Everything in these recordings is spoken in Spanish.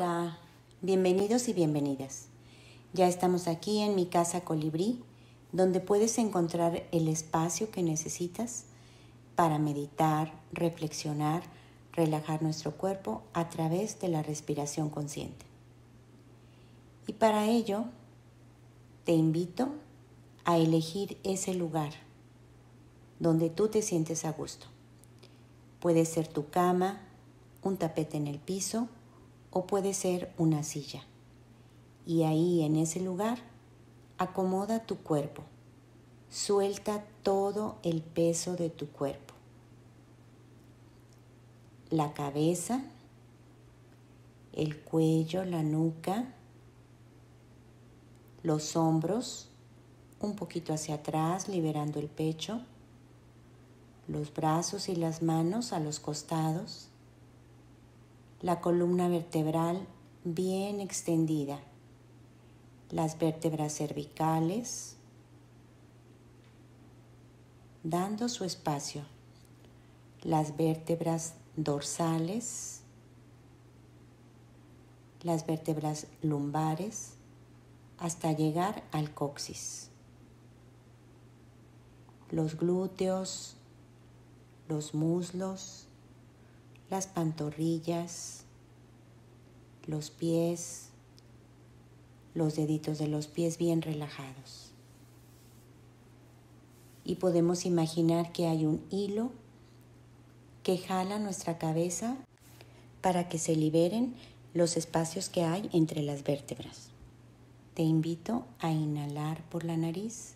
Hola, bienvenidos y bienvenidas. Ya estamos aquí en mi casa colibrí, donde puedes encontrar el espacio que necesitas para meditar, reflexionar, relajar nuestro cuerpo a través de la respiración consciente. Y para ello, te invito a elegir ese lugar donde tú te sientes a gusto. Puede ser tu cama, un tapete en el piso, o puede ser una silla. Y ahí en ese lugar acomoda tu cuerpo. Suelta todo el peso de tu cuerpo. La cabeza, el cuello, la nuca, los hombros, un poquito hacia atrás, liberando el pecho, los brazos y las manos a los costados la columna vertebral bien extendida, las vértebras cervicales, dando su espacio, las vértebras dorsales, las vértebras lumbares, hasta llegar al coxis. Los glúteos, los muslos, las pantorrillas, los pies, los deditos de los pies bien relajados. Y podemos imaginar que hay un hilo que jala nuestra cabeza para que se liberen los espacios que hay entre las vértebras. Te invito a inhalar por la nariz,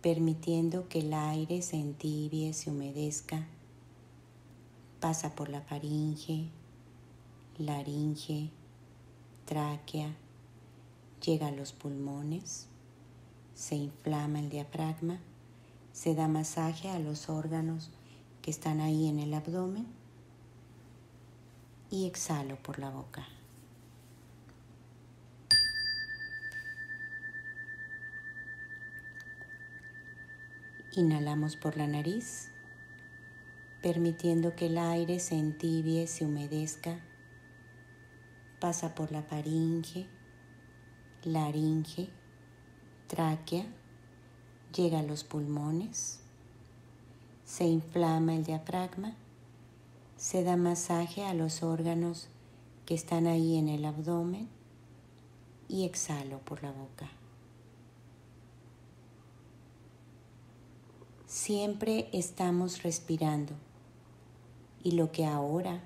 permitiendo que el aire se entibie, se humedezca pasa por la faringe, laringe, tráquea, llega a los pulmones, se inflama el diafragma, se da masaje a los órganos que están ahí en el abdomen y exhalo por la boca. Inhalamos por la nariz permitiendo que el aire se entibie, se humedezca, pasa por la faringe, laringe, tráquea, llega a los pulmones, se inflama el diafragma, se da masaje a los órganos que están ahí en el abdomen y exhalo por la boca. Siempre estamos respirando y lo que ahora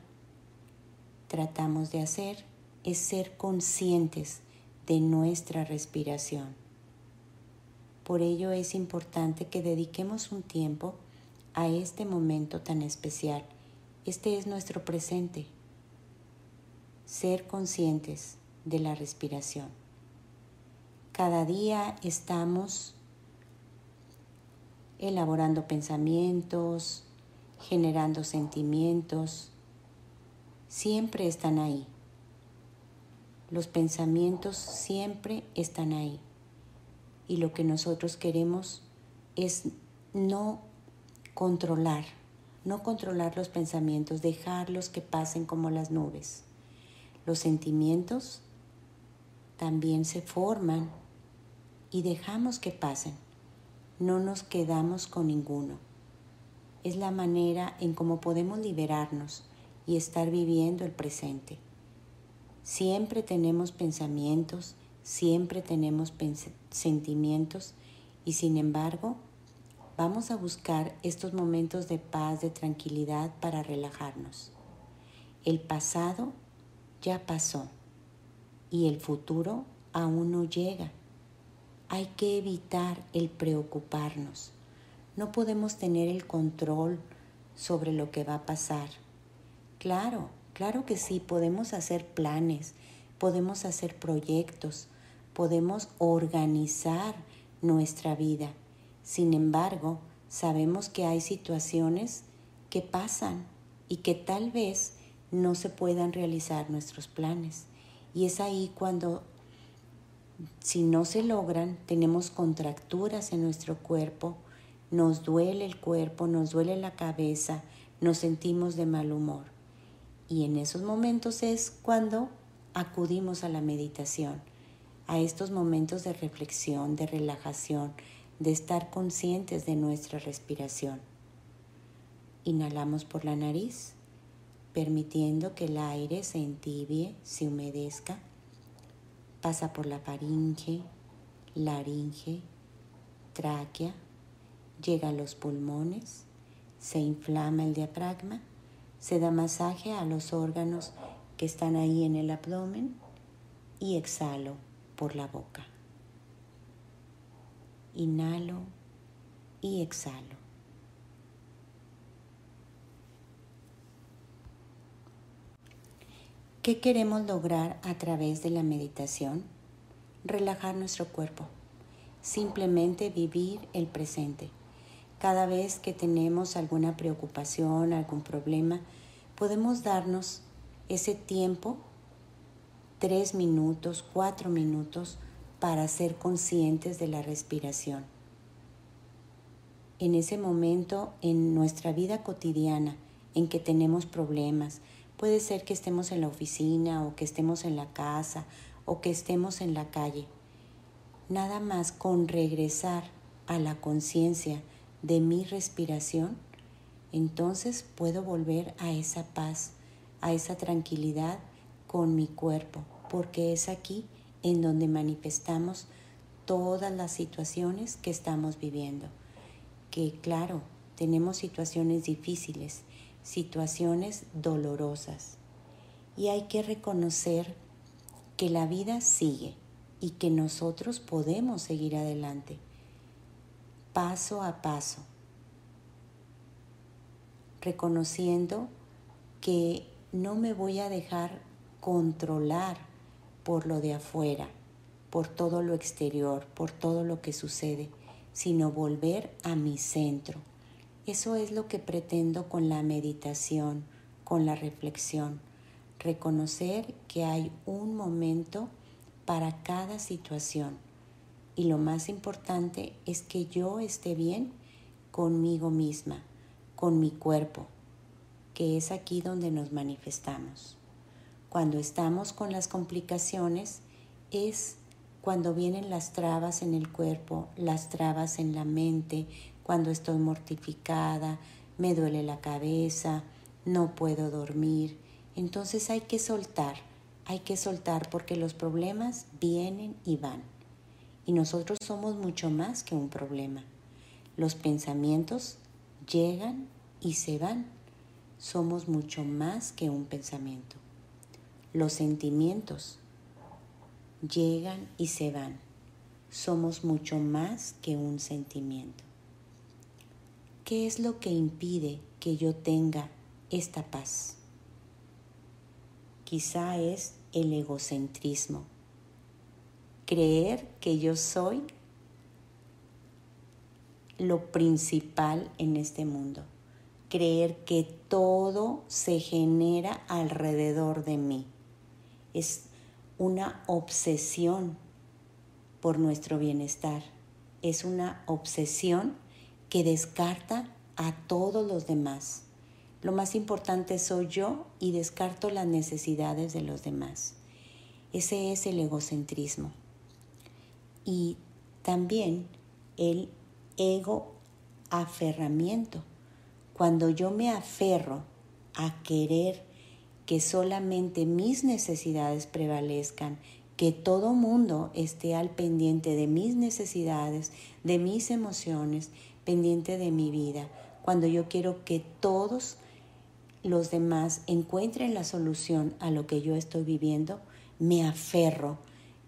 tratamos de hacer es ser conscientes de nuestra respiración. Por ello es importante que dediquemos un tiempo a este momento tan especial. Este es nuestro presente. Ser conscientes de la respiración. Cada día estamos elaborando pensamientos, generando sentimientos, siempre están ahí. Los pensamientos siempre están ahí. Y lo que nosotros queremos es no controlar, no controlar los pensamientos, dejarlos que pasen como las nubes. Los sentimientos también se forman y dejamos que pasen. No nos quedamos con ninguno es la manera en cómo podemos liberarnos y estar viviendo el presente. Siempre tenemos pensamientos, siempre tenemos sentimientos y sin embargo vamos a buscar estos momentos de paz, de tranquilidad para relajarnos. El pasado ya pasó y el futuro aún no llega. Hay que evitar el preocuparnos no podemos tener el control sobre lo que va a pasar. Claro, claro que sí, podemos hacer planes, podemos hacer proyectos, podemos organizar nuestra vida. Sin embargo, sabemos que hay situaciones que pasan y que tal vez no se puedan realizar nuestros planes. Y es ahí cuando, si no se logran, tenemos contracturas en nuestro cuerpo, nos duele el cuerpo, nos duele la cabeza, nos sentimos de mal humor. Y en esos momentos es cuando acudimos a la meditación, a estos momentos de reflexión, de relajación, de estar conscientes de nuestra respiración. Inhalamos por la nariz, permitiendo que el aire se entibie, se humedezca. Pasa por la faringe, laringe, tráquea, llega a los pulmones, se inflama el diafragma, se da masaje a los órganos que están ahí en el abdomen y exhalo por la boca. Inhalo y exhalo. ¿Qué queremos lograr a través de la meditación? Relajar nuestro cuerpo. Simplemente vivir el presente. Cada vez que tenemos alguna preocupación, algún problema, podemos darnos ese tiempo, tres minutos, cuatro minutos, para ser conscientes de la respiración. En ese momento, en nuestra vida cotidiana, en que tenemos problemas, puede ser que estemos en la oficina o que estemos en la casa o que estemos en la calle. Nada más con regresar a la conciencia de mi respiración, entonces puedo volver a esa paz, a esa tranquilidad con mi cuerpo, porque es aquí en donde manifestamos todas las situaciones que estamos viviendo. Que claro, tenemos situaciones difíciles, situaciones dolorosas, y hay que reconocer que la vida sigue y que nosotros podemos seguir adelante, paso a paso, reconociendo que no me voy a dejar controlar por lo de afuera, por todo lo exterior, por todo lo que sucede, sino volver a mi centro. Eso es lo que pretendo con la meditación, con la reflexión, reconocer que hay un momento para cada situación y lo más importante es que yo esté bien conmigo misma, con mi cuerpo, que es aquí donde nos manifestamos. Cuando estamos con las complicaciones es cuando vienen las trabas en el cuerpo, las trabas en la mente, cuando estoy mortificada, me duele la cabeza, no puedo dormir. Entonces hay que soltar, hay que soltar porque los problemas vienen y van. Y nosotros somos mucho más que un problema. Los pensamientos llegan y se van somos mucho más que un pensamiento. Los sentimientos llegan y se van. Somos mucho más que un sentimiento. ¿Qué es lo que impide que yo tenga esta paz? Quizá es el egocentrismo. Creer que yo soy lo principal en este mundo creer que todo se genera alrededor de mí. Es una obsesión por nuestro bienestar. Es una obsesión que descarta a todos los demás. Lo más importante soy yo y descarto las necesidades de los demás. Ese es el egocentrismo. Y también el ego aferramiento. Cuando yo me aferro a querer que solamente mis necesidades prevalezcan, que todo mundo esté al pendiente de mis necesidades, de mis emociones, pendiente de mi vida, cuando yo quiero que todos los demás encuentren la solución a lo que yo estoy viviendo, me aferro,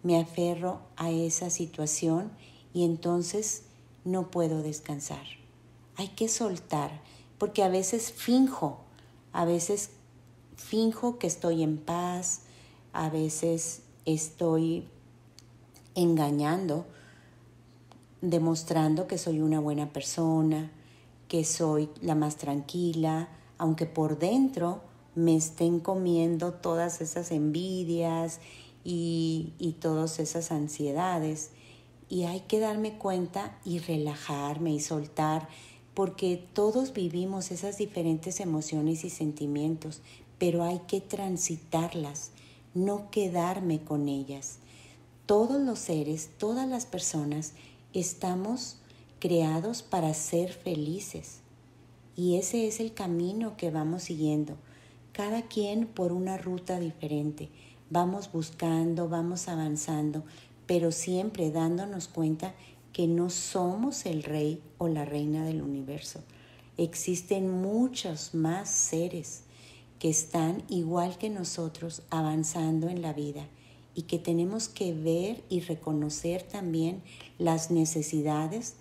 me aferro a esa situación y entonces no puedo descansar. Hay que soltar porque a veces finjo, a veces finjo que estoy en paz, a veces estoy engañando, demostrando que soy una buena persona, que soy la más tranquila, aunque por dentro me estén comiendo todas esas envidias y, y todas esas ansiedades. Y hay que darme cuenta y relajarme y soltar porque todos vivimos esas diferentes emociones y sentimientos, pero hay que transitarlas no quedarme con ellas. Todos los seres, todas las personas estamos creados para ser felices. Y ese es el camino que vamos siguiendo, cada quien por una ruta diferente. Vamos buscando, vamos avanzando, pero siempre dándonos cuenta que no somos el rey o la reina del universo. Existen muchos más seres que están igual que nosotros avanzando en la vida y que tenemos que ver y reconocer también las necesidades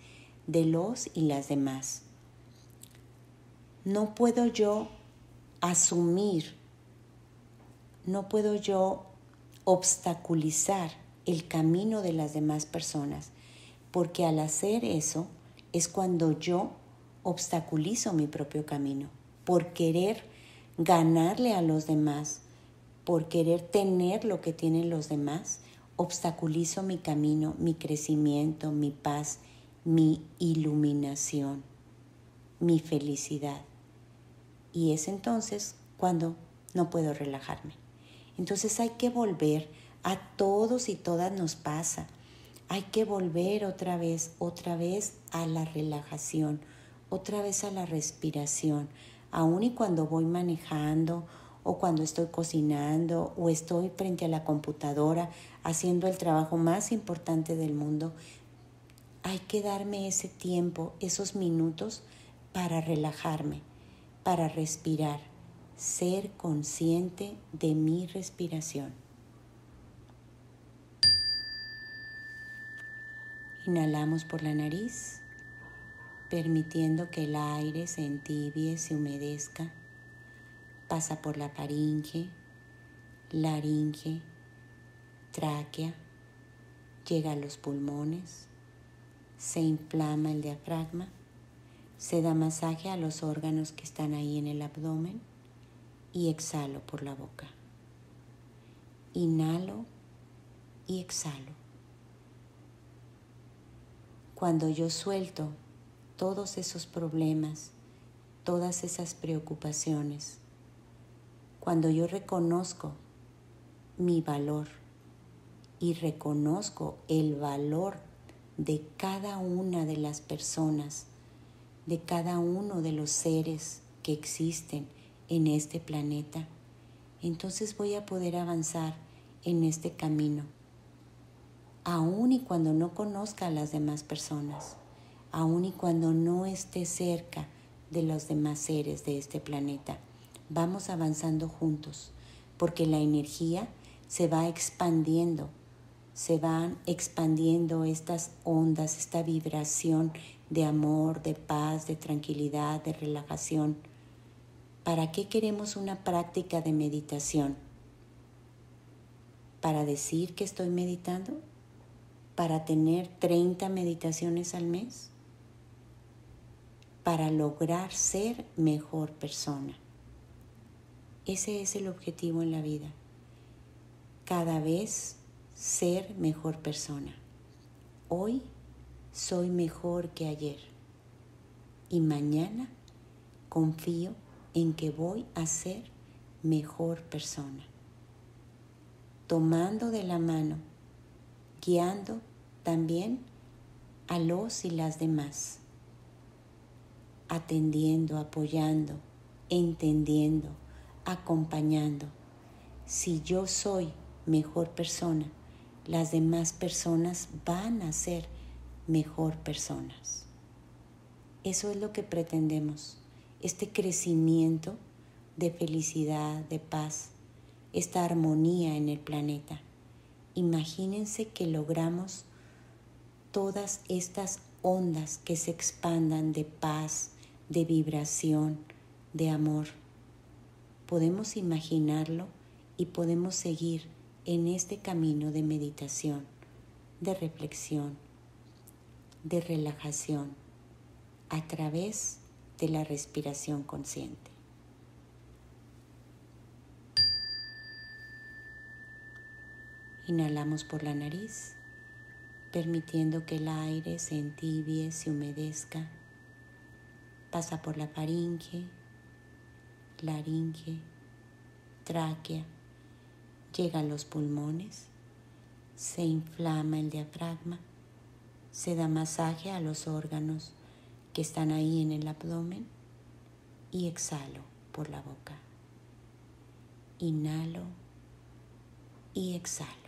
de los y las demás. No puedo yo asumir, no puedo yo obstaculizar el camino de las demás personas, porque al hacer eso es cuando yo obstaculizo mi propio camino, por querer ganarle a los demás, por querer tener lo que tienen los demás, obstaculizo mi camino, mi crecimiento, mi paz, mi iluminación, mi felicidad. Y es entonces cuando no puedo relajarme. Entonces hay que volver, a todos y todas nos pasa, hay que volver otra vez, otra vez a la relajación, otra vez a la respiración, aun y cuando voy manejando o cuando estoy cocinando o estoy frente a la computadora haciendo el trabajo más importante del mundo, hay que darme ese tiempo, esos minutos para relajarme, para respirar, ser consciente de mi respiración. Inhalamos por la nariz permitiendo que el aire se entibie, se humedezca, pasa por la faringe, laringe, tráquea, llega a los pulmones, se inflama el diafragma, se da masaje a los órganos que están ahí en el abdomen y exhalo por la boca. Inhalo y exhalo. Cuando yo suelto todos esos problemas, todas esas preocupaciones, cuando yo reconozco mi valor y reconozco el valor de cada una de las personas, de cada uno de los seres que existen en este planeta, entonces voy a poder avanzar en este camino, aun y cuando no conozca a las demás personas aun y cuando no esté cerca de los demás seres de este planeta. Vamos avanzando juntos, porque la energía se va expandiendo, se van expandiendo estas ondas, esta vibración de amor, de paz, de tranquilidad, de relajación. ¿Para qué queremos una práctica de meditación? ¿Para decir que estoy meditando? ¿Para tener 30 meditaciones al mes? para lograr ser mejor persona. Ese es el objetivo en la vida. Cada vez ser mejor persona. Hoy soy mejor que ayer y mañana confío en que voy a ser mejor persona. Tomando de la mano, guiando también a los y las demás atendiendo, apoyando, entendiendo, acompañando. Si yo soy mejor persona, las demás personas van a ser mejor personas. Eso es lo que pretendemos, este crecimiento de felicidad, de paz, esta armonía en el planeta. Imagínense que logramos todas estas ondas que se expandan de paz, de vibración, de amor. Podemos imaginarlo y podemos seguir en este camino de meditación, de reflexión, de relajación, a través de la respiración consciente. Inhalamos por la nariz, permitiendo que el aire se entibie, se humedezca. Pasa por la faringe, laringe, tráquea, llega a los pulmones, se inflama el diafragma, se da masaje a los órganos están ahí en el abdomen y exhalo por la boca. Inhalo y exhalo.